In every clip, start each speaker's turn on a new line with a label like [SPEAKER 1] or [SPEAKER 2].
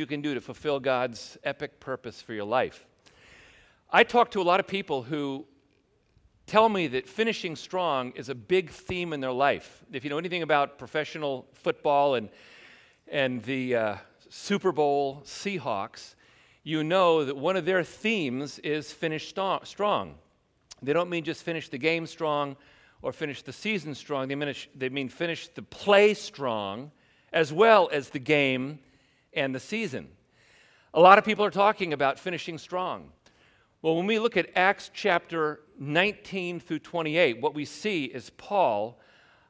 [SPEAKER 1] you can do to fulfill God's epic purpose for your life. I talk to a lot of people who tell me that finishing strong is a big theme in their life. If you know anything about professional football and, and the uh, Super Bowl Seahawks, you know that one of their themes is finish strong. They don't mean just finish the game strong or finish the season strong, they they mean finish the play strong as well as the game and the season. A lot of people are talking about finishing strong. Well, when we look at Acts chapter 19 through 28, what we see is Paul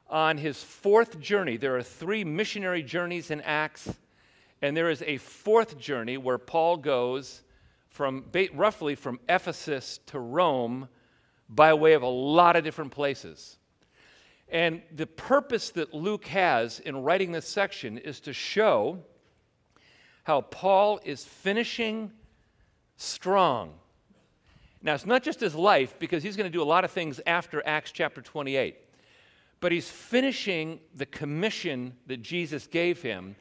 [SPEAKER 1] on his fourth journey. There are three missionary journeys in Acts, and there is a fourth journey where Paul goes from roughly from Ephesus to Rome by way of a lot of different places. And the purpose that Luke has in writing this section is to show how Paul is finishing strong. Now, it's not just his life, because he's going to do a lot of things after Acts chapter 28, but he's finishing the commission that Jesus gave him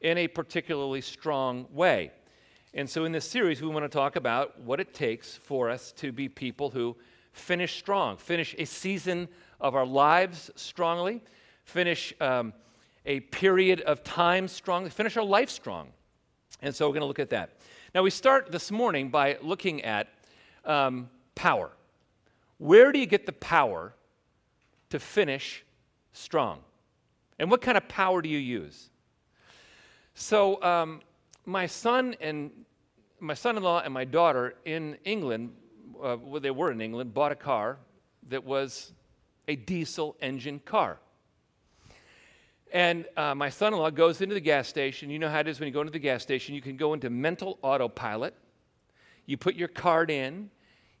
[SPEAKER 1] in a particularly strong way. And so, in this series, we want to talk about what it takes for us to be people who finish strong, finish a season of our lives strongly, finish um, a period of time strongly, finish our life strong. And so we're going to look at that. Now, we start this morning by looking at um, power. Where do you get the power to finish strong? And what kind of power do you use? So, um, my son and my son-in-law and my daughter in England, uh, they were in England, bought a car that was a diesel engine car. And uh, my son in law goes into the gas station. You know how it is when you go into the gas station. You can go into mental autopilot. You put your card in,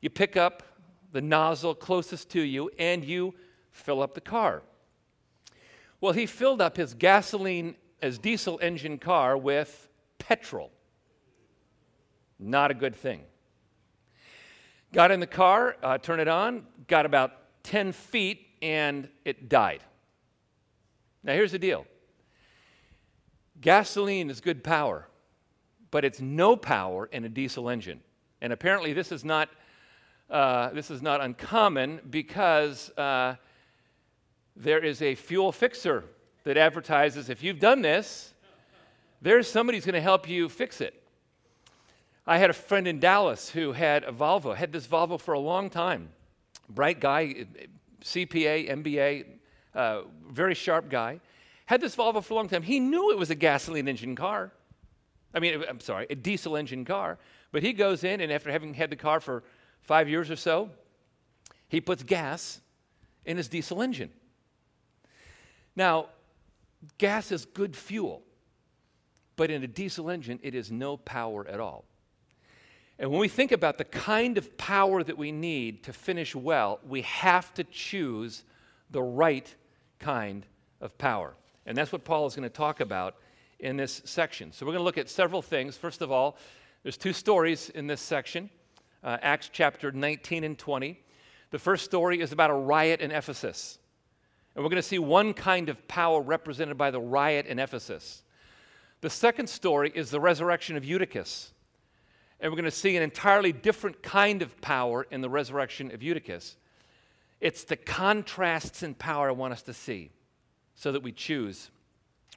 [SPEAKER 1] you pick up the nozzle closest to you, and you fill up the car. Well, he filled up his gasoline as diesel engine car with petrol. Not a good thing. Got in the car, uh, turned it on, got about 10 feet, and it died. Now, here's the deal gasoline is good power, but it's no power in a diesel engine. And apparently, this is not, uh, this is not uncommon because uh, there is a fuel fixer that advertises if you've done this, there's somebody who's going to help you fix it. I had a friend in Dallas who had a Volvo, had this Volvo for a long time. Bright guy, CPA, MBA, uh, very sharp guy, had this Volvo for a long time. He knew it was a gasoline engine car. I mean, I'm sorry, a diesel engine car. But he goes in, and after having had the car for five years or so, he puts gas in his diesel engine. Now, gas is good fuel, but in a diesel engine, it is no power at all. And when we think about the kind of power that we need to finish well, we have to choose the right kind of power. And that's what Paul is going to talk about in this section. So we're going to look at several things. First of all, there's two stories in this section uh, Acts chapter 19 and 20. The first story is about a riot in Ephesus. And we're going to see one kind of power represented by the riot in Ephesus. The second story is the resurrection of Eutychus. And we're going to see an entirely different kind of power in the resurrection of Eutychus. It's the contrasts in power I want us to see so that we choose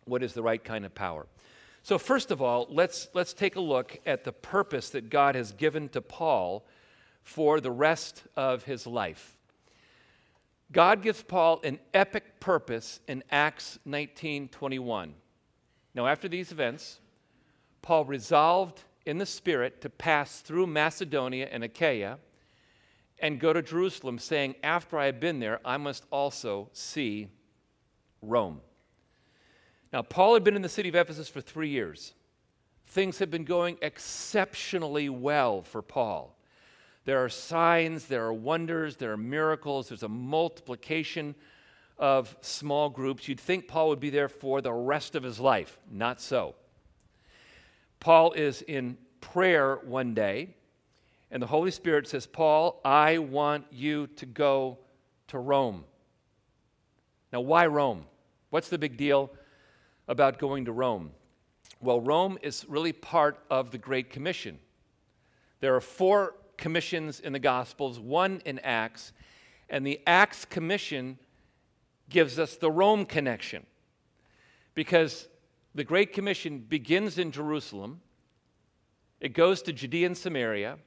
[SPEAKER 1] what is the right kind of power. So, first of all, let's, let's take a look at the purpose that God has given to Paul for the rest of his life. God gives Paul an epic purpose in Acts 19 21. Now, after these events, Paul resolved in the Spirit to pass through Macedonia and Achaia and go to Jerusalem, saying, After I have been there, I must also see Rome. Now, Paul had been in the city of Ephesus for three years. Things had been going exceptionally well for Paul. There are signs, there are wonders, there are miracles, there's a multiplication of small groups. You'd think Paul would be there for the rest of his life. Not so. Paul is in prayer one day, and the Holy Spirit says, Paul, I want you to go to Rome. Now, why Rome? What's the big deal about going to Rome? Well, Rome is really part of the Great Commission. There are four commissions in the Gospels, one in Acts, and the Acts commission gives us the Rome connection. Because the Great Commission begins in Jerusalem, it goes to Judea and Samaria,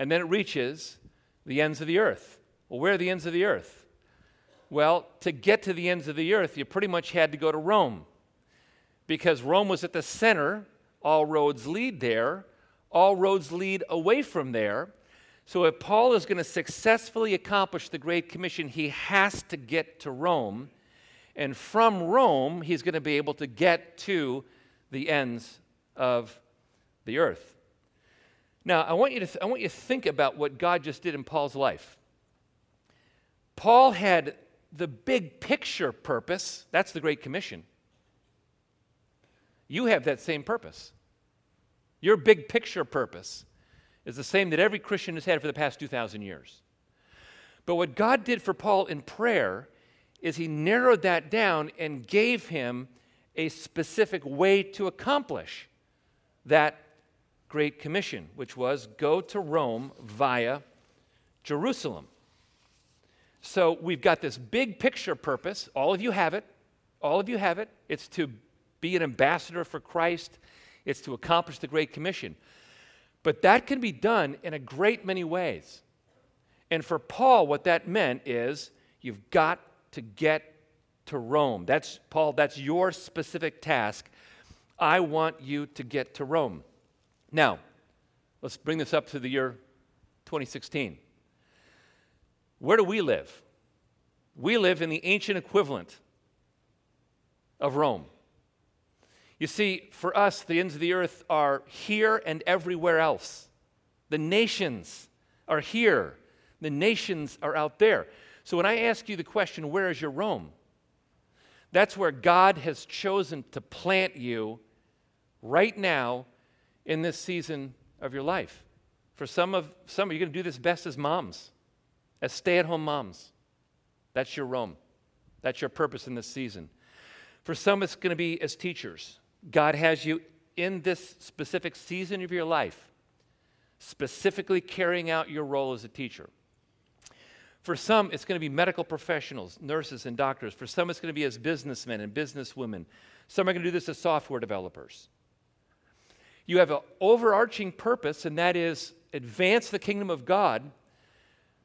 [SPEAKER 1] and then it reaches the ends of the earth. Well, where are the ends of the earth? Well, to get to the ends of the earth, you pretty much had to go to Rome because Rome was at the center. All roads lead there, all roads lead away from there. So, if Paul is going to successfully accomplish the Great Commission, he has to get to Rome. And from Rome, he's going to be able to get to the ends of the earth. Now, I want you to, th- I want you to think about what God just did in Paul's life. Paul had the big picture purpose, that's the Great Commission. You have that same purpose. Your big picture purpose is the same that every Christian has had for the past 2,000 years. But what God did for Paul in prayer is he narrowed that down and gave him a specific way to accomplish that Great Commission, which was go to Rome via Jerusalem. So we've got this big picture purpose. All of you have it. All of you have it. It's to be an ambassador for Christ, it's to accomplish the Great Commission. But that can be done in a great many ways. And for Paul, what that meant is you've got to get to Rome. That's, Paul, that's your specific task. I want you to get to Rome. Now, let's bring this up to the year 2016. Where do we live? We live in the ancient equivalent of Rome. You see, for us, the ends of the earth are here and everywhere else. The nations are here, the nations are out there. So when I ask you the question, where is your Rome? That's where God has chosen to plant you right now in this season of your life. For some of some of you are going to do this best as moms, as stay-at-home moms. That's your Rome. That's your purpose in this season. For some, it's going to be as teachers. God has you in this specific season of your life, specifically carrying out your role as a teacher. For some, it's going to be medical professionals, nurses, and doctors. For some, it's going to be as businessmen and businesswomen. Some are going to do this as software developers. You have an overarching purpose, and that is advance the kingdom of God.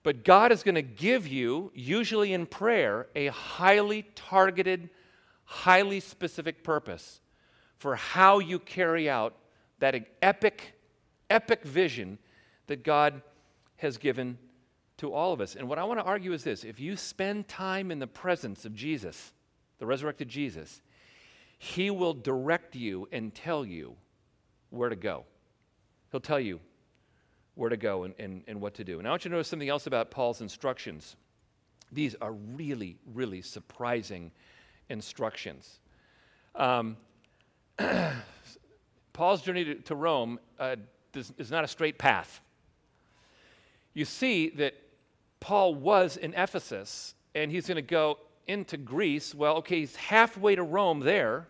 [SPEAKER 1] But God is going to give you, usually in prayer, a highly targeted, highly specific purpose for how you carry out that epic, epic vision that God has given to all of us. And what I want to argue is this if you spend time in the presence of Jesus, the resurrected Jesus, he will direct you and tell you where to go. He'll tell you where to go and, and, and what to do. And I want you to notice something else about Paul's instructions. These are really, really surprising instructions. Um, Paul's journey to, to Rome uh, is not a straight path. You see that Paul was in Ephesus and he's going to go into Greece. Well, okay, he's halfway to Rome there,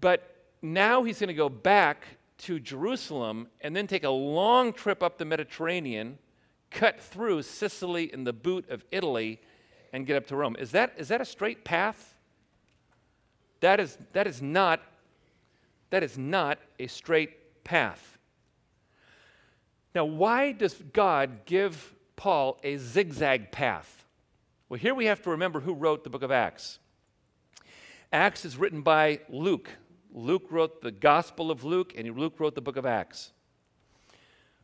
[SPEAKER 1] but now he's going to go back to Jerusalem and then take a long trip up the Mediterranean, cut through Sicily and the boot of Italy, and get up to Rome. Is that, is that a straight path? That is, that is not that is not a straight path. Now, why does God give Paul a zigzag path? Well, here we have to remember who wrote the book of Acts. Acts is written by Luke. Luke wrote the Gospel of Luke, and Luke wrote the book of Acts.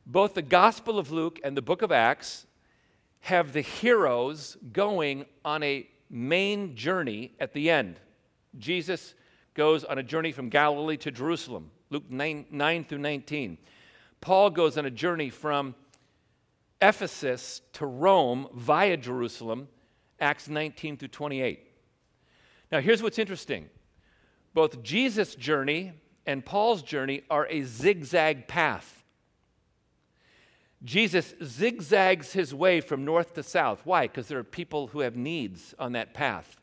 [SPEAKER 1] Both the Gospel of Luke and the book of Acts have the heroes going on a main journey at the end. Jesus goes on a journey from Galilee to Jerusalem, Luke 9, 9 through 19. Paul goes on a journey from Ephesus to Rome via Jerusalem, Acts 19 through 28. Now, here's what's interesting both Jesus' journey and Paul's journey are a zigzag path. Jesus zigzags his way from north to south. Why? Because there are people who have needs on that path.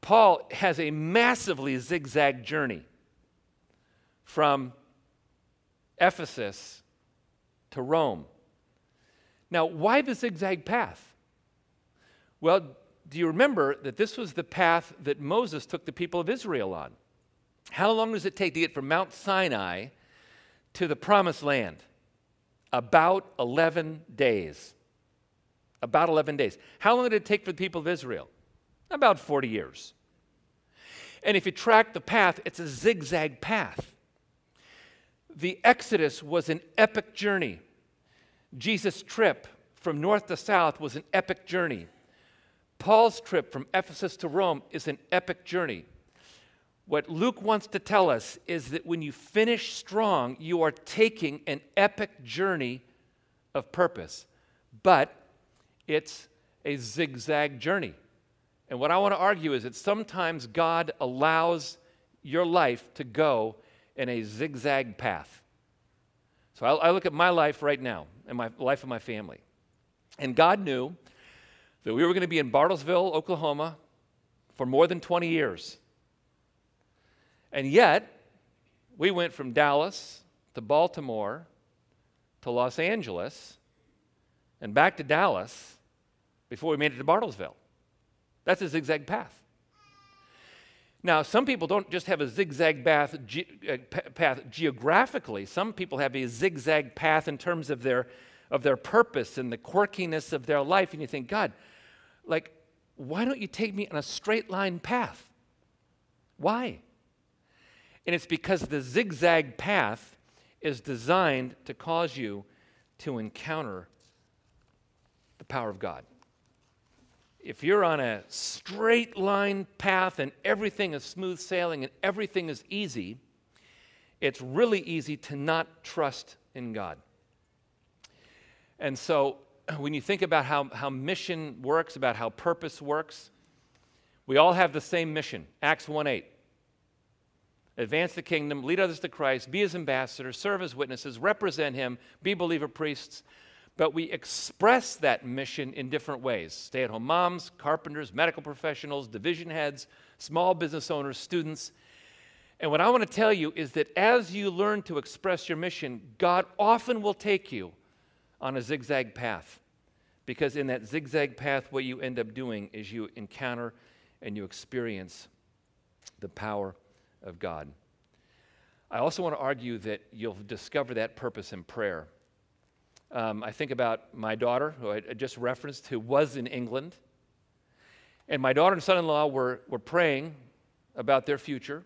[SPEAKER 1] Paul has a massively zigzag journey from Ephesus to Rome. Now, why the zigzag path? Well, do you remember that this was the path that Moses took the people of Israel on? How long does it take to get from Mount Sinai to the promised land? About 11 days. About 11 days. How long did it take for the people of Israel? About 40 years. And if you track the path, it's a zigzag path. The Exodus was an epic journey. Jesus' trip from north to south was an epic journey. Paul's trip from Ephesus to Rome is an epic journey. What Luke wants to tell us is that when you finish strong, you are taking an epic journey of purpose. But it's a zigzag journey. And what I want to argue is that sometimes God allows your life to go in a zigzag path. So I, I, look at my life right now and my life of my family. And God knew that we were going to be in Bartlesville, Oklahoma for more than 20 years. And yet, we went from Dallas to Baltimore to Los Angeles and back to Dallas before we made it to Bartlesville. That's a zigzag path. Now, some people don't just have a zigzag path, ge- uh, path geographically. Some people have a zigzag path in terms of their, of their purpose and the quirkiness of their life. And you think, God, like, why don't you take me on a straight line path? Why? And it's because the zigzag path is designed to cause you to encounter the power of God if you're on a straight line path and everything is smooth sailing and everything is easy, it's really easy to not trust in God. And so, when you think about how, how mission works, about how purpose works, we all have the same mission Acts 1 8. Advance the kingdom, lead others to Christ, be his ambassadors, serve as witnesses, represent him, be believer priests but we express that mission in different ways stay at home moms, carpenters, medical professionals, division heads, small business owners, students. And what I want to tell you is that as you learn to express your mission, God often will take you on a zigzag path. Because in that zigzag path, what you end up doing is you encounter and you experience the power of God. I also want to argue that you'll discover that purpose in prayer. Um, I think about my daughter, who I just referenced, who was in England. And my daughter and son in law were, were praying about their future.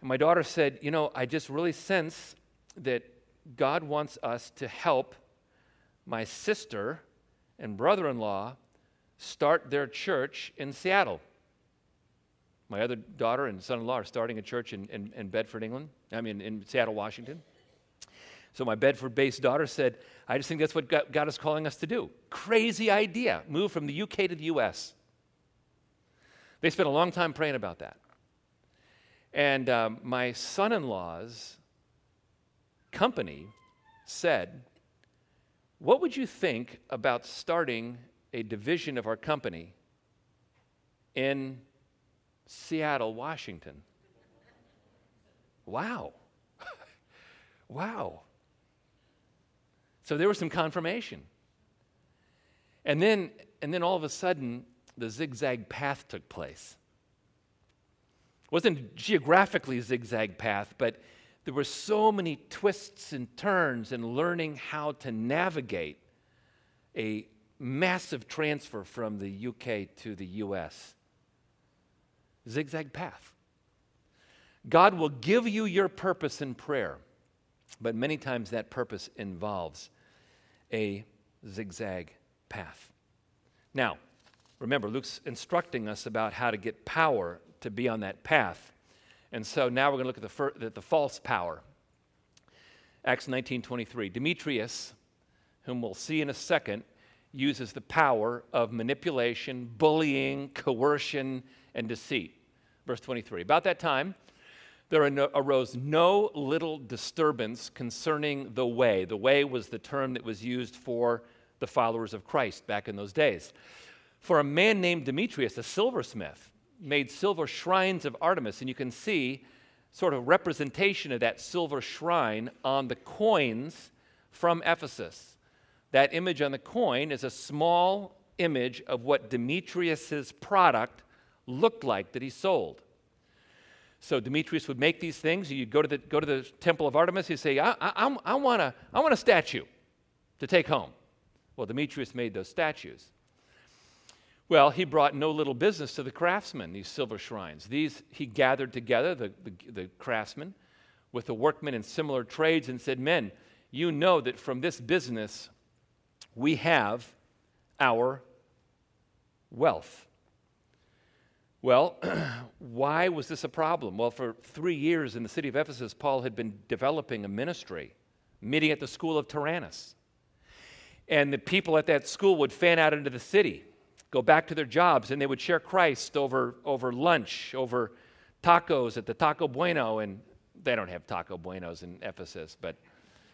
[SPEAKER 1] And my daughter said, You know, I just really sense that God wants us to help my sister and brother in law start their church in Seattle. My other daughter and son in law are starting a church in, in, in Bedford, England, I mean, in Seattle, Washington. So my Bedford based daughter said, I just think that's what God is calling us to do. Crazy idea. Move from the UK to the US. They spent a long time praying about that. And um, my son in law's company said, What would you think about starting a division of our company in Seattle, Washington? Wow. wow. So there was some confirmation. And then, and then all of a sudden, the zigzag path took place. It wasn't geographically zigzag path, but there were so many twists and turns in learning how to navigate a massive transfer from the UK to the US. Zigzag path. God will give you your purpose in prayer. But many times that purpose involves a zigzag path. Now, remember, Luke's instructing us about how to get power to be on that path. And so now we're going to look at the, fir- the, the false power. Acts 19:23. Demetrius, whom we'll see in a second, uses the power of manipulation, bullying, coercion, and deceit. Verse 23. About that time, there arose no little disturbance concerning the way. The way was the term that was used for the followers of Christ back in those days. For a man named Demetrius, a silversmith, made silver shrines of Artemis, and you can see sort of representation of that silver shrine on the coins from Ephesus. That image on the coin is a small image of what Demetrius's product looked like that he sold. So Demetrius would make these things. You'd go to the, go to the temple of Artemis. He'd say, I, I, I, want a, I want a statue to take home. Well, Demetrius made those statues. Well, he brought no little business to the craftsmen, these silver shrines. These he gathered together, the, the, the craftsmen, with the workmen in similar trades and said, Men, you know that from this business we have our wealth. Well, why was this a problem? Well, for three years in the city of Ephesus, Paul had been developing a ministry, meeting at the school of Tyrannus. And the people at that school would fan out into the city, go back to their jobs, and they would share Christ over, over lunch, over tacos at the Taco Bueno. And they don't have Taco Buenos in Ephesus, but,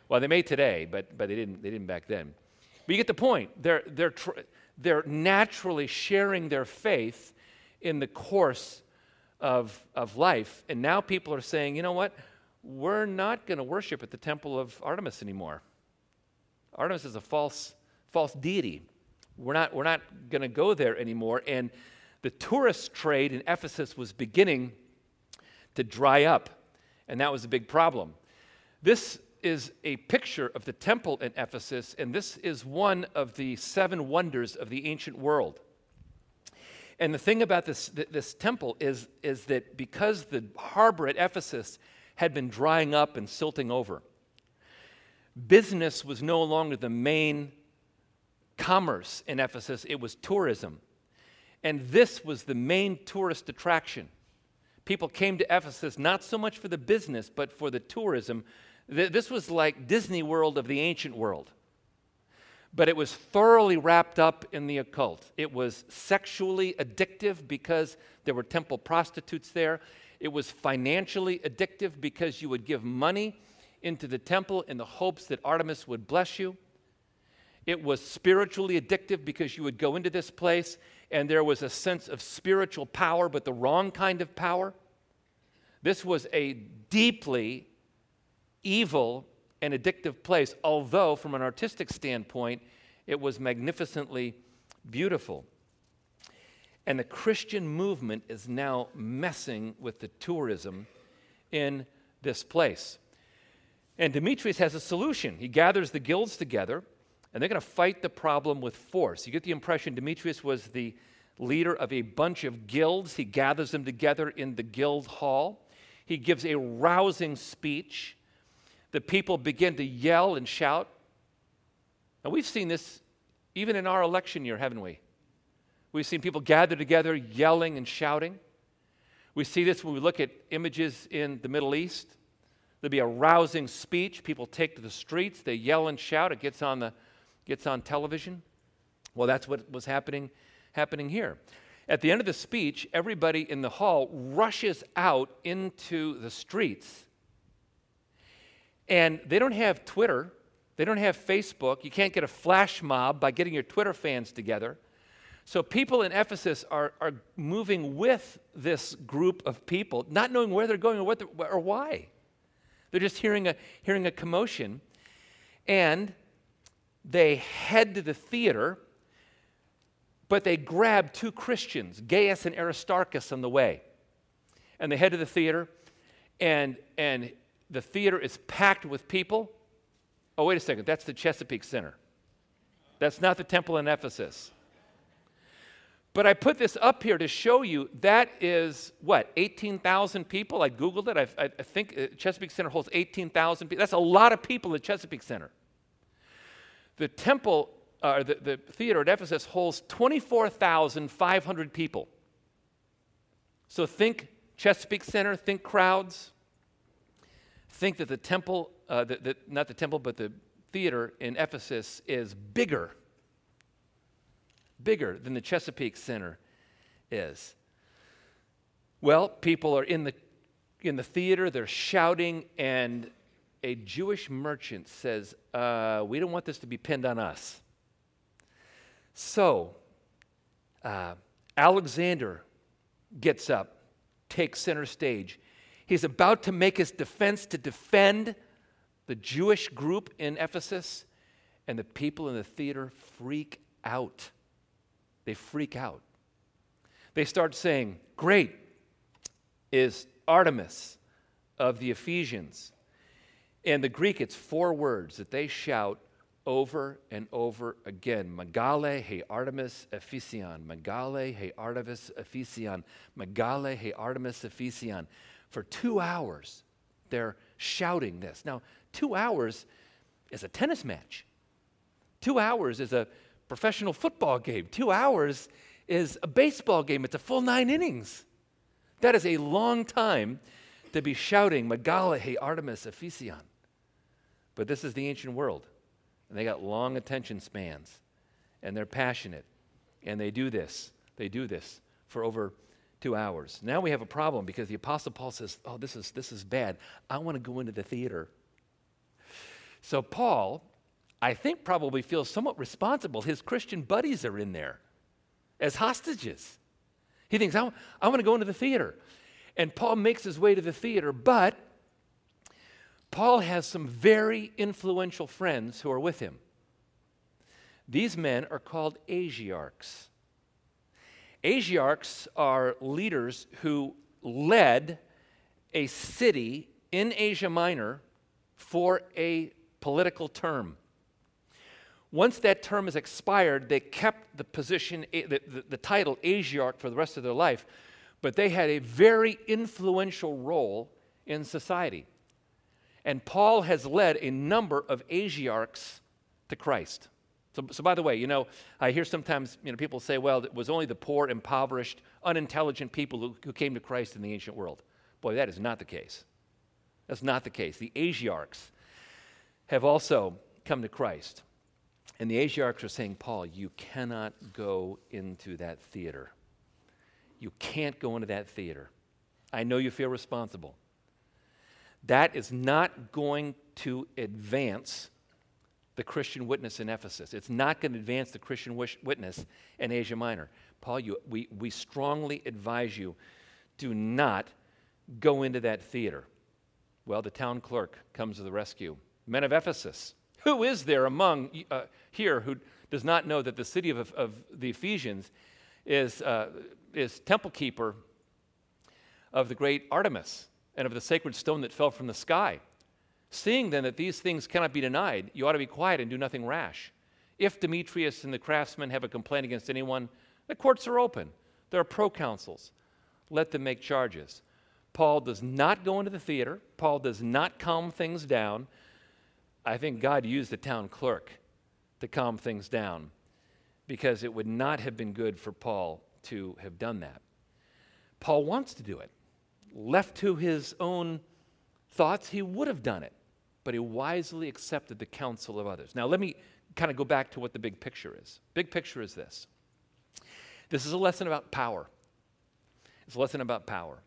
[SPEAKER 1] well, they may today, but, but they, didn't, they didn't back then. But you get the point. They're, they're, tr- they're naturally sharing their faith in the course of, of life. And now people are saying, you know what? We're not going to worship at the temple of Artemis anymore. Artemis is a false, false deity. We're not, we're not going to go there anymore. And the tourist trade in Ephesus was beginning to dry up, and that was a big problem. This is a picture of the temple in Ephesus, and this is one of the seven wonders of the ancient world. And the thing about this, this temple is, is that because the harbor at Ephesus had been drying up and silting over, business was no longer the main commerce in Ephesus, it was tourism. And this was the main tourist attraction. People came to Ephesus not so much for the business, but for the tourism this was like Disney World of the ancient world. But it was thoroughly wrapped up in the occult. It was sexually addictive because there were temple prostitutes there. It was financially addictive because you would give money into the temple in the hopes that Artemis would bless you. It was spiritually addictive because you would go into this place and there was a sense of spiritual power, but the wrong kind of power. This was a deeply evil and addictive place, although from an artistic standpoint, it was magnificently beautiful. And the Christian movement is now messing with the tourism in this place. And Demetrius has a solution. He gathers the guilds together, and they're going to fight the problem with force. You get the impression Demetrius was the leader of a bunch of guilds. He gathers them together in the guild hall. He gives a rousing speech the people begin to yell and shout. And we've seen this even in our election year, haven't we? We've seen people gather together yelling and shouting. We see this when we look at images in the Middle East. There'll be a rousing speech. People take to the streets, they yell and shout. It gets on, the, gets on television. Well, that's what was happening, happening here. At the end of the speech, everybody in the hall rushes out into the streets and they don't have Twitter, they don't have Facebook. You can't get a flash mob by getting your Twitter fans together. So people in Ephesus are, are moving with this group of people, not knowing where they're going or, what or why. They're just hearing a, hearing a commotion. And they head to the theater, but they grab two Christians, Gaius and Aristarchus, on the way. And they head to the theater, and, and the theater is packed with people. Oh, wait a second, that's the Chesapeake Center. That's not the temple in Ephesus. But I put this up here to show you that is what, 18,000 people? I Googled it. I, I think uh, Chesapeake Center holds 18,000 people. That's a lot of people at Chesapeake Center. The temple, uh, the, the theater at Ephesus holds 24,500 people. So think Chesapeake Center, think crowds think that the temple, uh, the, the, not the temple, but the theater in Ephesus is bigger, bigger than the Chesapeake Center is. Well, people are in the, in the theater, they're shouting, and a Jewish merchant says, uh, We don't want this to be pinned on us. So, uh, Alexander gets up, takes center stage. He's about to make his defense to defend the Jewish group in Ephesus, and the people in the theater freak out. They freak out. They start saying, Great is Artemis of the Ephesians. In the Greek, it's four words that they shout over and over again. Megale he Artemis Ephesion. Megale he Artemis Ephesion. Megale he Artemis Ephesion. For two hours, they're shouting this. Now, two hours is a tennis match. Two hours is a professional football game. Two hours is a baseball game. It's a full nine innings. That is a long time to be shouting, Megale, hey, Artemis, Ephesion. But this is the ancient world. And they got long attention spans. And they're passionate. And they do this. They do this for over two hours. Now we have a problem because the Apostle Paul says, Oh, this is, this is bad. I want to go into the theater. So Paul, I think, probably feels somewhat responsible. His Christian buddies are in there as hostages. He thinks, I, I want to go into the theater. And Paul makes his way to the theater, but Paul has some very influential friends who are with him. These men are called Asiarchs. Asiarchs are leaders who led a city in Asia Minor for a political term. Once that term has expired, they kept the position, the, the, the title Asiarch for the rest of their life, but they had a very influential role in society. And Paul has led a number of Asiarchs to Christ. So, so, by the way, you know, I hear sometimes you know, people say, well, it was only the poor, impoverished, unintelligent people who, who came to Christ in the ancient world. Boy, that is not the case. That's not the case. The Asiarchs have also come to Christ. And the Asiarchs are saying, Paul, you cannot go into that theater. You can't go into that theater. I know you feel responsible. That is not going to advance the Christian witness in Ephesus. It's not going to advance the Christian witness in Asia Minor. Paul, you, we, we strongly advise you do not go into that theater. Well, the town clerk comes to the rescue. Men of Ephesus, who is there among uh, here who does not know that the city of, of the Ephesians is, uh, is temple keeper of the great Artemis and of the sacred stone that fell from the sky? Seeing then that these things cannot be denied, you ought to be quiet and do nothing rash. If Demetrius and the craftsmen have a complaint against anyone, the courts are open. There are proconsuls. Let them make charges. Paul does not go into the theater. Paul does not calm things down. I think God used the town clerk to calm things down because it would not have been good for Paul to have done that. Paul wants to do it. Left to his own thoughts, he would have done it, but he wisely accepted the counsel of others. Now, let me kind of go back to what the big picture is. Big picture is this this is a lesson about power. It's a lesson about power.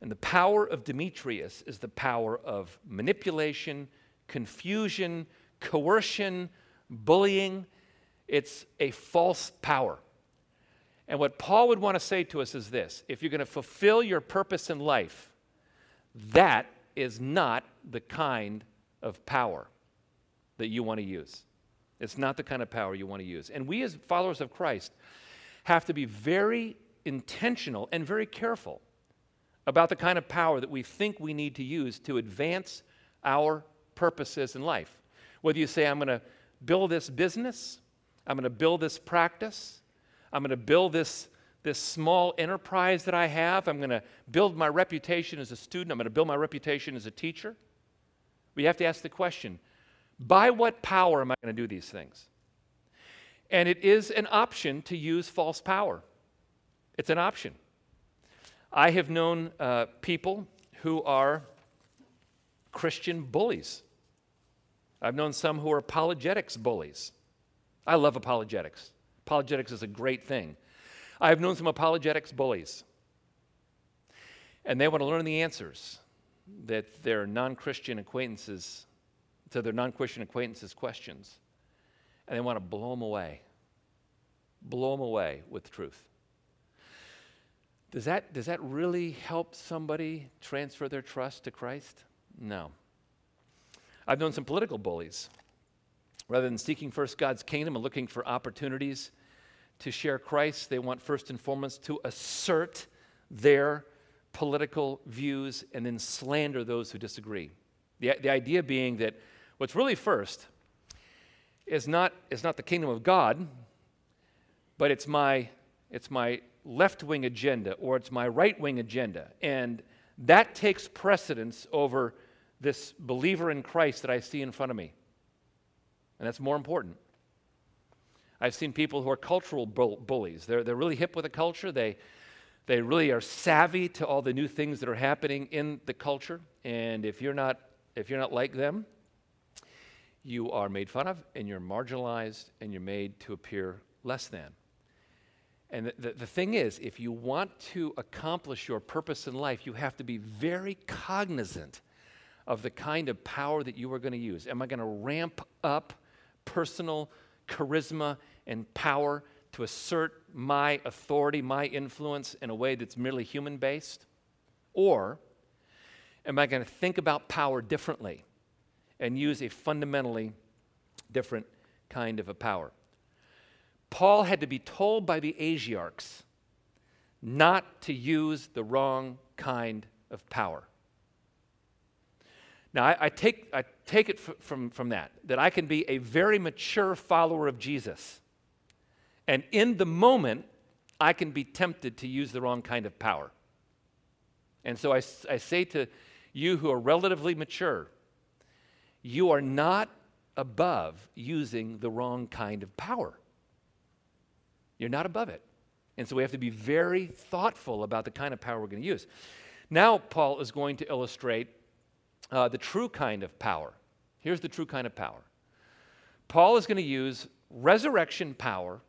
[SPEAKER 1] And the power of Demetrius is the power of manipulation, confusion, coercion, bullying. It's a false power. And what Paul would want to say to us is this if you're going to fulfill your purpose in life, that is not the kind of power that you want to use. It's not the kind of power you want to use. And we, as followers of Christ, have to be very intentional and very careful about the kind of power that we think we need to use to advance our purposes in life. Whether you say, I'm going to build this business, I'm going to build this practice, I'm going to build this, this small enterprise that I have, I'm going to build my reputation as a student, I'm going to build my reputation as a teacher. We have to ask the question by what power am I going to do these things? And it is an option to use false power. It's an option. I have known uh, people who are Christian bullies. I've known some who are apologetics bullies. I love apologetics. Apologetics is a great thing. I've known some apologetics bullies. And they want to learn the answers that their non Christian acquaintances, to their non Christian acquaintances' questions. And they want to blow them away. Blow them away with truth. Does that, does that really help somebody transfer their trust to Christ? No. I've known some political bullies. Rather than seeking first God's kingdom and looking for opportunities to share Christ, they want first and foremost to assert their political views and then slander those who disagree. The, the idea being that what's really first is not, is not the kingdom of God, but it's my, it's my left wing agenda or it's my right wing agenda. And that takes precedence over this believer in Christ that I see in front of me. And that's more important. I've seen people who are cultural bullies. They're, they're really hip with the culture. They, they really are savvy to all the new things that are happening in the culture. And if you're not, if you're not like them, you are made fun of and you're marginalized and you're made to appear less than. And the, the, the, thing is, if you want to accomplish your purpose in life, you have to be very cognizant of the kind of power that you are going to use. Am I going to ramp up personal charisma and power to assert my authority, my influence in a way that's merely human based? Or am I going to think about power differently and use a fundamentally different kind of a power? Paul had to be told by the Asiarchs not to use the wrong kind of power. Now, I, I take, I take it f- from, from that, that I can be a very mature follower of Jesus. And in the moment, I can be tempted to use the wrong kind of power. And so I, I say to you who are relatively mature, you are not above using the wrong kind of power. You're not above it. And so we have to be very thoughtful about the kind of power we're going to use. Now, Paul is going to illustrate uh, the true kind of power. Here's the true kind of power Paul is going to use resurrection power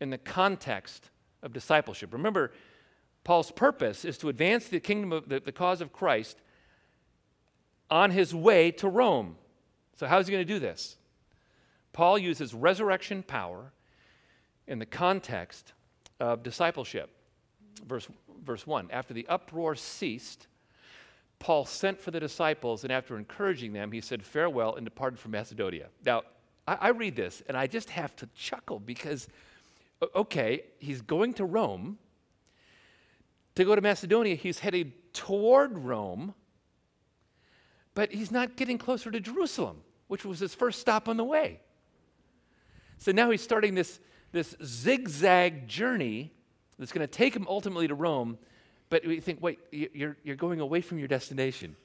[SPEAKER 1] in the context of discipleship. Remember, Paul's purpose is to advance the kingdom of the, the cause of Christ on his way to Rome. So, how is he going to do this? Paul uses resurrection power in the context of discipleship. Verse, verse 1 After the uproar ceased, Paul sent for the disciples, and after encouraging them, he said farewell and departed from Macedonia. Now, I, I read this and I just have to chuckle because, okay, he's going to Rome. To go to Macedonia, he's headed toward Rome, but he's not getting closer to Jerusalem, which was his first stop on the way. So now he's starting this this zigzag journey that's going to take him ultimately to Rome, but we think, wait, you're, you're going away from your destination.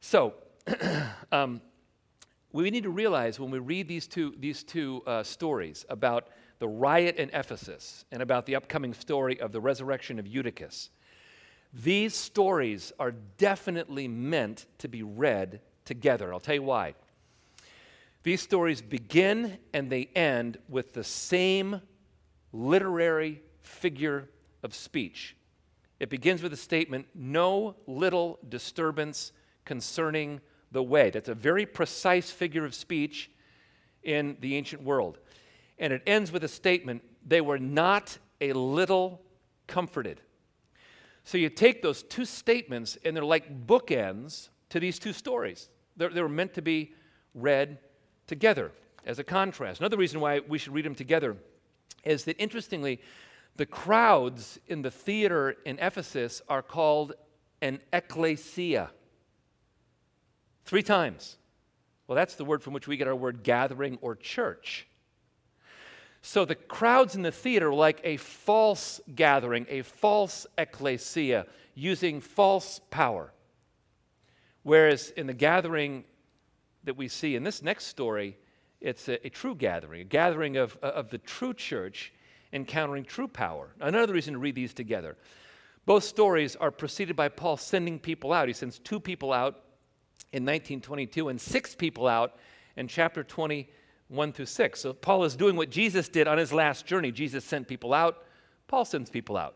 [SPEAKER 1] So, um, we need to realize when we read these two, these two uh, stories about the riot in Ephesus and about the upcoming story of the resurrection of Eutychus, these stories are definitely meant to be read together. I'll tell you why. These stories begin and they end with the same literary figure of speech. It begins with the statement, no little disturbance concerning the way. That's a very precise figure of speech in the ancient world. And it ends with a statement, they were not a little comforted. So you take those two statements, and they're like bookends to these two stories. They're, they're meant to be read together as a contrast. Another reason why we should read them together is that interestingly, the crowds in the theater in Ephesus are called an ecclesia. Three times. Well, that's the word from which we get our word gathering or church. So the crowds in the theater are like a false gathering, a false ecclesia, using false power. Whereas in the gathering that we see in this next story, it's a, a true gathering, a gathering of, of the true church encountering true power. Another reason to read these together. Both stories are preceded by Paul sending people out. He sends two people out in 1922 and six people out in chapter 21 through 6. So Paul is doing what Jesus did on his last journey. Jesus sent people out, Paul sends people out.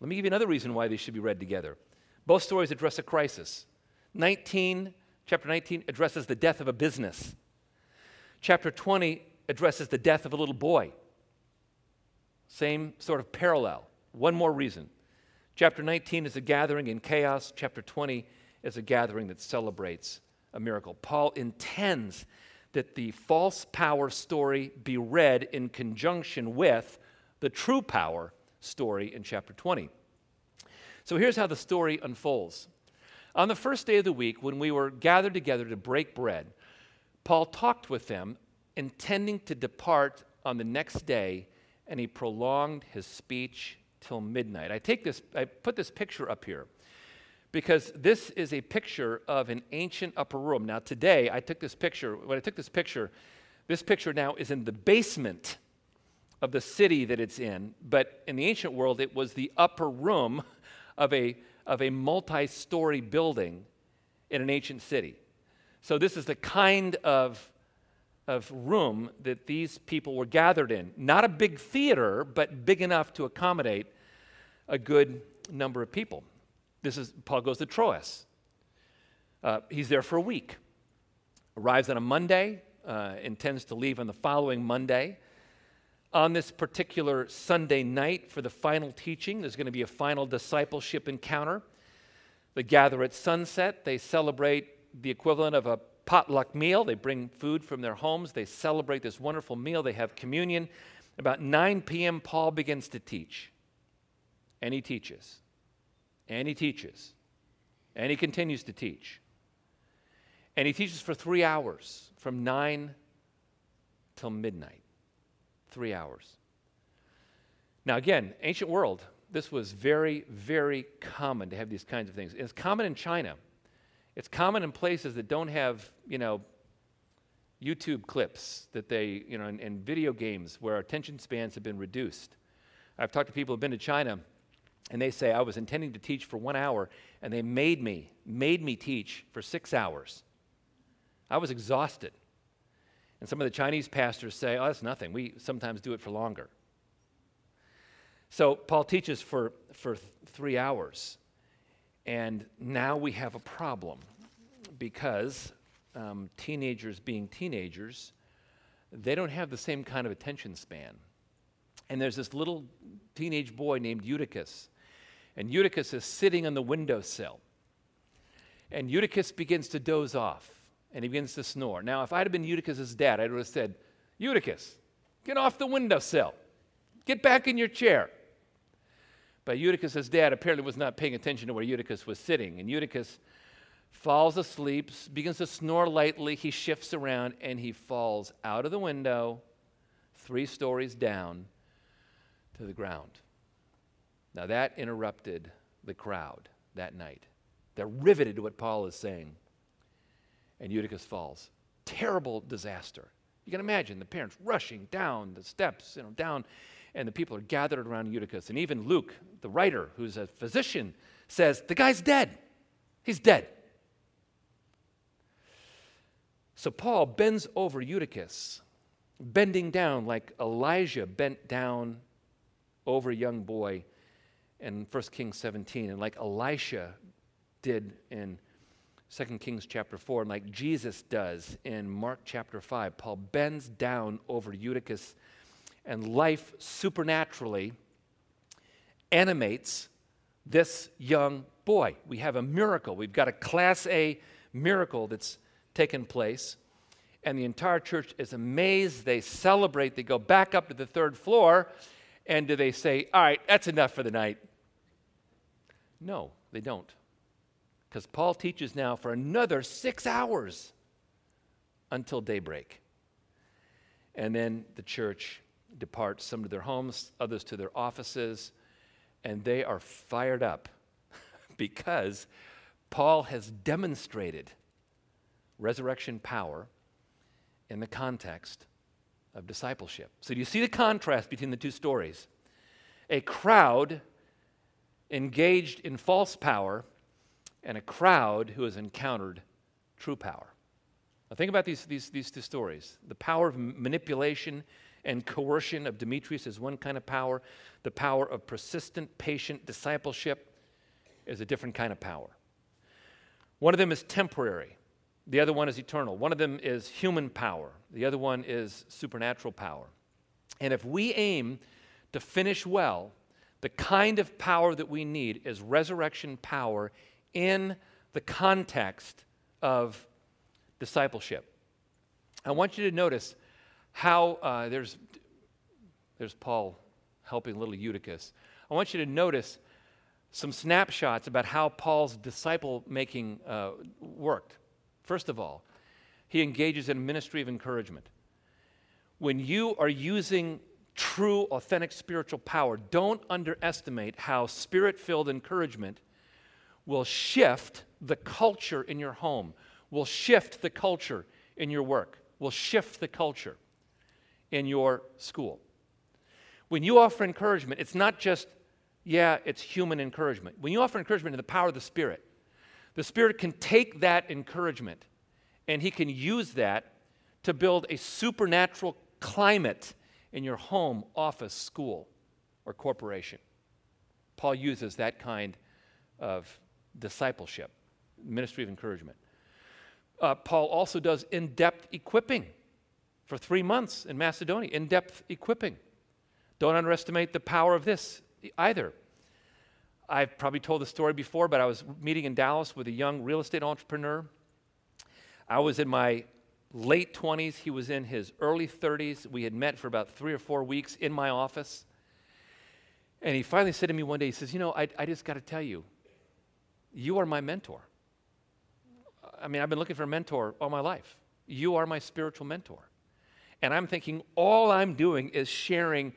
[SPEAKER 1] Let me give you another reason why these should be read together. Both stories address a crisis. 19 Chapter 19 addresses the death of a business. Chapter 20 addresses the death of a little boy. Same sort of parallel. One more reason. Chapter 19 is a gathering in chaos, chapter 20 is a gathering that celebrates a miracle. Paul intends that the false power story be read in conjunction with the true power story in chapter 20. So here's how the story unfolds. On the first day of the week, when we were gathered together to break bread, Paul talked with them, intending to depart on the next day, and he prolonged his speech till midnight. I take this, I put this picture up here because this is a picture of an ancient upper room. Now, today I took this picture, when I took this picture, this picture now is in the basement of the city that it's in, but in the ancient world, it was the upper room of a, of a multi story building in an ancient city. So, this is the kind of, of room that these people were gathered in. Not a big theater, but big enough to accommodate a good number of people. This is Paul goes to Troas. Uh, he's there for a week. Arrives on a Monday, uh, intends to leave on the following Monday. On this particular Sunday night for the final teaching, there's going to be a final discipleship encounter. They gather at sunset. They celebrate the equivalent of a potluck meal. They bring food from their homes. They celebrate this wonderful meal. They have communion. About 9 p.m., Paul begins to teach. And he teaches. And he teaches. And he continues to teach. And he teaches for three hours, from 9 till midnight three hours. Now, again, ancient world, this was very, very common to have these kinds of things. It's common in China. It's common in places that don't have, you know, YouTube clips that they, you know, and, video games where attention spans have been reduced. I've talked to people who've been to China, and they say, I was intending to teach for one hour, and they made me, made me teach for six hours. I was exhausted. And some of the Chinese pastors say, oh, that's nothing. We sometimes do it for longer. So Paul teaches for, for th- three hours. And now we have a problem because um, teenagers, being teenagers, they don't have the same kind of attention span. And there's this little teenage boy named Eutychus. And Eutychus is sitting on the windowsill. And Eutychus begins to doze off and he begins to snore. Now, if I'd have been Eutychus's dad, I would have said, Eutychus, get off the windowsill. Get back in your chair. But Eutychus' dad apparently was not paying attention to where Eutychus was sitting. And Eutychus falls asleep, begins to snore lightly. He shifts around and he falls out of the window, three stories down to the ground. Now, that interrupted the crowd that night. They're riveted to what Paul is saying and Eutychus falls. Terrible disaster. You can imagine the parents rushing down the steps, you know, down, and the people are gathered around Eutychus. And even Luke, the writer, who's a physician, says, The guy's dead. He's dead. So Paul bends over Eutychus, bending down like Elijah bent down over a young boy in 1 Kings 17, and like Elisha did in 2 Kings chapter 4, and like Jesus does in Mark chapter 5, Paul bends down over Eutychus, and life supernaturally animates this young boy. We have a miracle. We've got a class A miracle that's taken place. And the entire church is amazed. They celebrate. They go back up to the third floor. And do they say, All right, that's enough for the night? No, they don't because Paul teaches now for another six hours until daybreak. And then the church departs, some to their homes, others to their offices, and they are fired up because Paul has demonstrated resurrection power in the context of discipleship. So, do you see the contrast between the two stories? A crowd engaged in false power and a crowd who has encountered true power. Now, think about these, these, these two stories. The power of manipulation and coercion of Demetrius is one kind of power, the power of persistent, patient discipleship is a different kind of power. One of them is temporary, the other one is eternal. One of them is human power, the other one is supernatural power. And if we aim to finish well, The kind of power that we need is resurrection power in the context of discipleship. I want you to notice how uh, there's, there's Paul helping little Eutychus. I want you to notice some snapshots about how Paul's disciple making uh, worked. First of all, he engages in a ministry of encouragement. When you are using true, authentic spiritual power, don't underestimate how spirit filled encouragement will shift the culture in your home, will shift the culture in your work, will shift the culture in your school. When you offer encouragement, it's not just, yeah, it's human encouragement. When you offer encouragement in the power of the Spirit, the Spirit can take that encouragement and He can use that to build a supernatural climate in your home, office, school, or corporation. Paul uses that kind of discipleship, ministry of encouragement. Uh, Paul also does in depth equipping for three months in Macedonia, in depth equipping. Don't underestimate the power of this either. I've probably told the story before, but I was meeting in Dallas with a young real estate entrepreneur. I was in my late 20s, he was in his early 30s. We had met for about three or four weeks in my office. And he finally said to me one day, he says, You know, I, I just got to tell you, you are my mentor. I mean, I've been looking for a mentor all my life. You are my spiritual mentor. And I'm thinking all I'm doing is sharing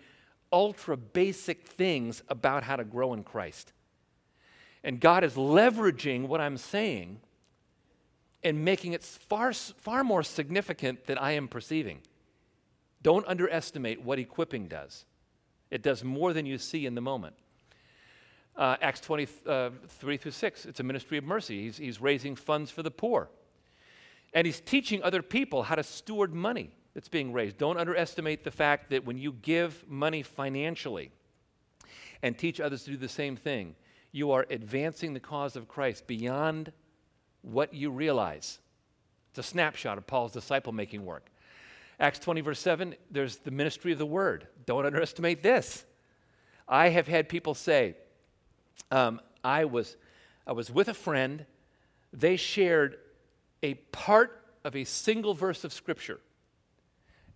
[SPEAKER 1] ultra basic things about how to grow in Christ. And God is leveraging what I'm saying and making it far, far more significant than I am perceiving. Don't underestimate what equipping does, it does more than you see in the moment. Uh, Acts 23 uh, through 6, it's a ministry of mercy. He's, he's raising funds for the poor. And he's teaching other people how to steward money that's being raised. Don't underestimate the fact that when you give money financially and teach others to do the same thing, you are advancing the cause of Christ beyond what you realize. It's a snapshot of Paul's disciple making work. Acts 20, verse 7, there's the ministry of the word. Don't underestimate this. I have had people say, um, I, was, I was with a friend, they shared a part of a single verse of Scripture,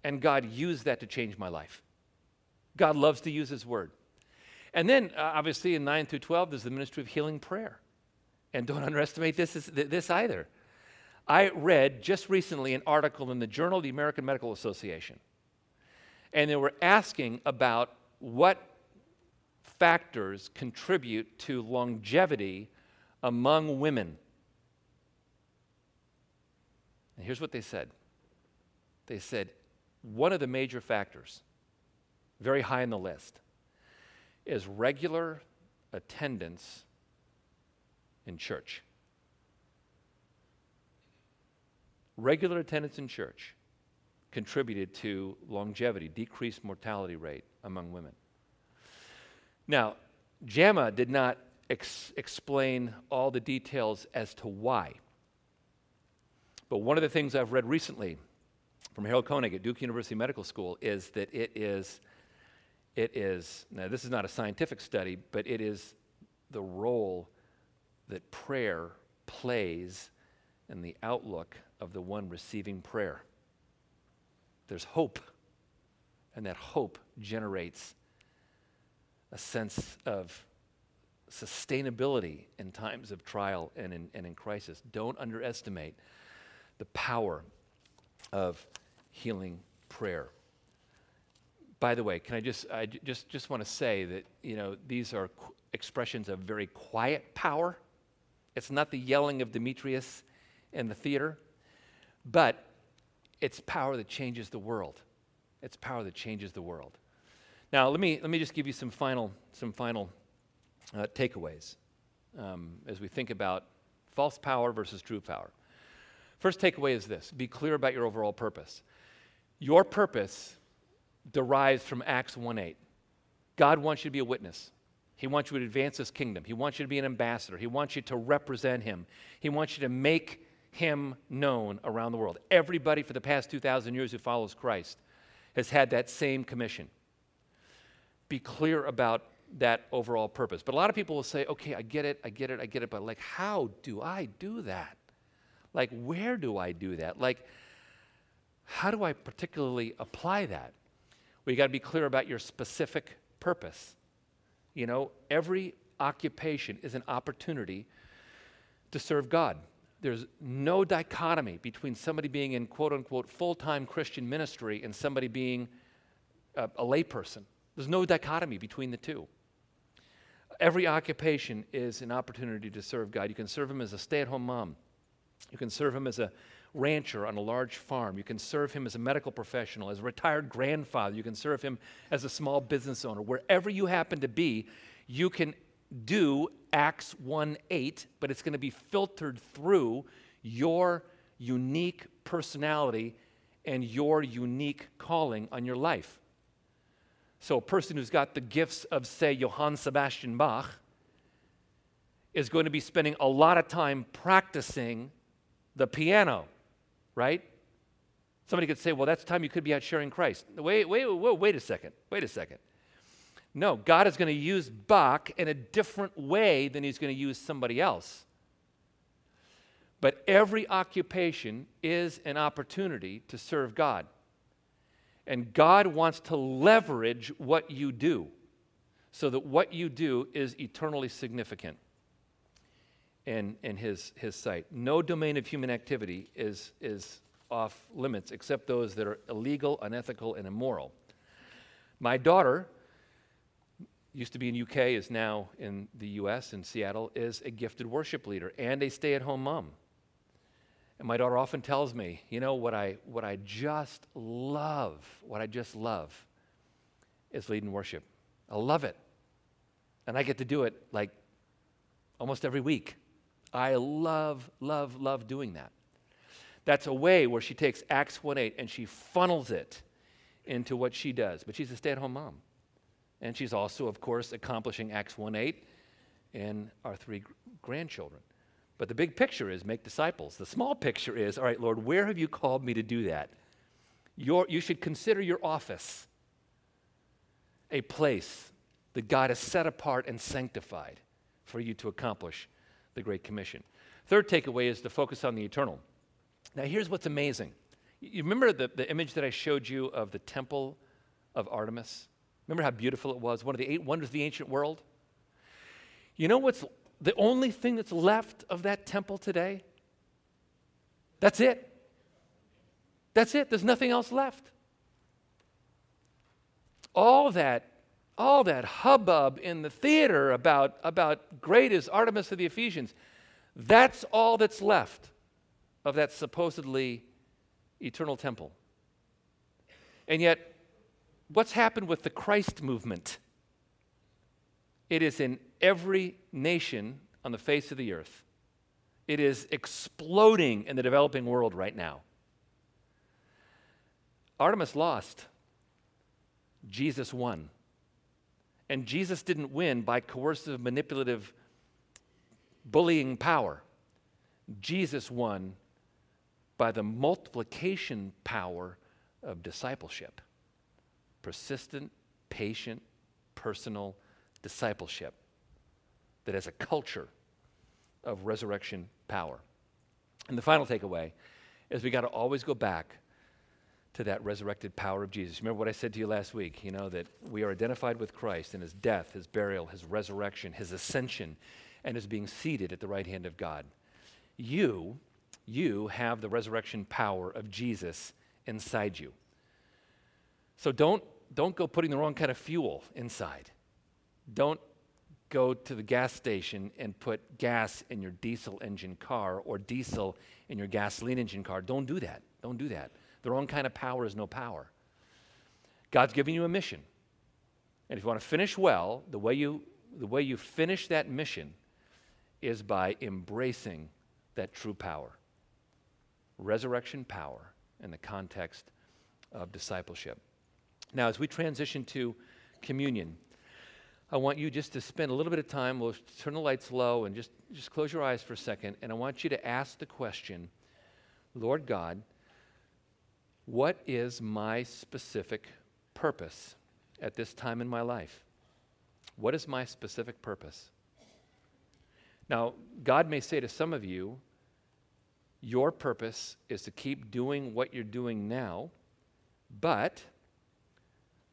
[SPEAKER 1] and God used that to change my life. God loves to use His word. And then, uh, obviously, in 9 through 12, there's the ministry of healing prayer. And don't underestimate this, this either. I read just recently an article in the Journal of the American Medical Association, and they were asking about what factors contribute to longevity among women. And here's what they said they said, one of the major factors, very high in the list, is regular attendance in church. Regular attendance in church contributed to longevity, decreased mortality rate among women. Now, JAMA did not ex- explain all the details as to why. But one of the things I've read recently from Harold Koenig at Duke University Medical School is that it is, it is, now this is not a scientific study, but it is the role that prayer plays in the outlook of the one receiving prayer. There's hope, and that hope generates a sense of sustainability in times of trial and in, and in crisis. Don't underestimate the power of healing prayer. By the way, can I just, I just, just want to say that, you know, these are qu- expressions of very quiet power it's not the yelling of Demetrius in the theater, but it's power that changes the world. It's power that changes the world. Now, let me, let me just give you some final, some final uh, takeaways um, as we think about false power versus true power. First takeaway is this be clear about your overall purpose. Your purpose derives from Acts 1:8. God wants you to be a witness. He wants you to advance his kingdom. He wants you to be an ambassador. He wants you to represent him. He wants you to make him known around the world. Everybody for the past 2,000 years who follows Christ has had that same commission. Be clear about that overall purpose. But a lot of people will say, okay, I get it, I get it, I get it, but like, how do I do that? Like, where do I do that? Like, how do I particularly apply that? Well, you got to be clear about your specific purpose. You know, every occupation is an opportunity to serve God. There's no dichotomy between somebody being in quote unquote full time Christian ministry and somebody being a, a layperson. There's no dichotomy between the two. Every occupation is an opportunity to serve God. You can serve Him as a stay at home mom, you can serve Him as a rancher on a large farm. You can serve him as a medical professional, as a retired grandfather. You can serve him as a small business owner. Wherever you happen to be, you can do Acts 1 8, but it's going to be filtered through your unique personality and your unique calling on your life. So, a person who's got the gifts of, say, Johann Sebastian Bach is going to be spending a lot of time practicing the piano, right? Somebody could say, well, that's time you could be out sharing Christ. Wait, wait, wait, wait a second. Wait a second. No, God is going to use Bach in a different way than he's going to use somebody else. But every occupation is an opportunity to serve God. And God wants to leverage what you do so that what you do is eternally significant in, in his, his sight. No domain of human activity is, is off limits except those that are illegal, unethical, and immoral. My daughter used to be in UK, is now in the US, in Seattle, is a gifted worship leader and a stay at home mom. And my daughter often tells me, you know, what I, what I just love, what I just love is leading worship. I love it. And I get to do it like almost every week. I love, love, love doing that. That's a way where she takes Acts 1 8 and she funnels it into what she does. But she's a stay at home mom. And she's also, of course, accomplishing Acts 1 8 and our three grandchildren. But the big picture is make disciples. The small picture is all right, Lord, where have you called me to do that? Your, you should consider your office a place that God has set apart and sanctified for you to accomplish the Great Commission. Third takeaway is to focus on the eternal. Now, here's what's amazing. You remember the, the image that I showed you of the temple of Artemis? Remember how beautiful it was? One of the eight wonders of the ancient world? You know what's the only thing that's left of that temple today? That's it. That's it. There's nothing else left. All that all that hubbub in the theater about, about great is Artemis of the Ephesians, that's all that's left of that supposedly eternal temple. And yet, what's happened with the Christ movement? It is in every nation on the face of the earth. It is exploding in the developing world right now. Artemis lost, Jesus won. And Jesus didn't win by coercive, manipulative, bullying power. Jesus won by the multiplication power of discipleship persistent, patient, personal discipleship that has a culture of resurrection power. And the final takeaway is we got to always go back to that resurrected power of Jesus. Remember what I said to you last week, you know, that we are identified with Christ in his death, his burial, his resurrection, his ascension, and his being seated at the right hand of God. You, you have the resurrection power of Jesus inside you. So don't, don't go putting the wrong kind of fuel inside. Don't go to the gas station and put gas in your diesel engine car or diesel in your gasoline engine car. Don't do that. Don't do that. The wrong kind of power is no power. God's giving you a mission. And if you want to finish well, the way you, the way you finish that mission is by embracing that true power resurrection power in the context of discipleship. Now, as we transition to communion, I want you just to spend a little bit of time. We'll turn the lights low and just, just close your eyes for a second. And I want you to ask the question Lord God, what is my specific purpose at this time in my life? What is my specific purpose? Now, God may say to some of you, Your purpose is to keep doing what you're doing now, but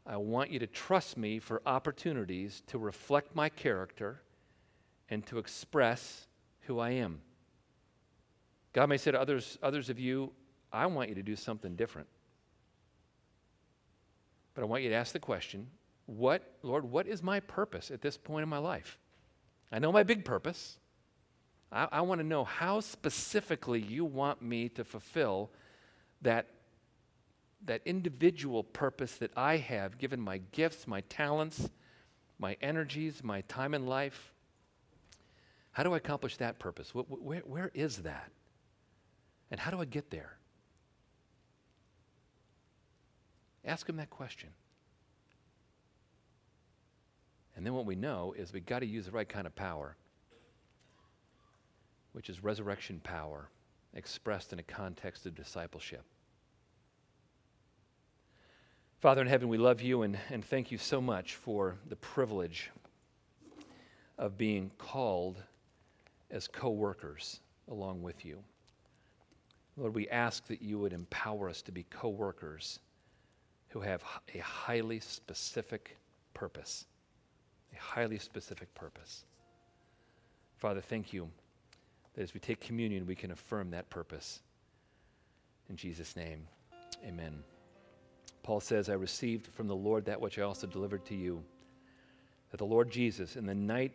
[SPEAKER 1] I want you to trust me for opportunities to reflect my character and to express who I am. God may say to others, others of you, I want you to do something different. But I want you to ask the question, what, Lord, what is my purpose at this point in my life? I know my big purpose. I, I want to know how specifically you want me to fulfill that that individual purpose that I have, given my gifts, my talents, my energies, my time in life, how do I accomplish that purpose? Where, where, where is that? And how do I get there? Ask him that question. And then what we know is we've got to use the right kind of power, which is resurrection power expressed in a context of discipleship. Father in heaven, we love you and, and thank you so much for the privilege of being called as co workers along with you. Lord, we ask that you would empower us to be co workers who have a highly specific purpose. A highly specific purpose. Father, thank you that as we take communion, we can affirm that purpose. In Jesus' name, amen. Paul says, I received from the Lord that which I also delivered to you. That the Lord Jesus, in the night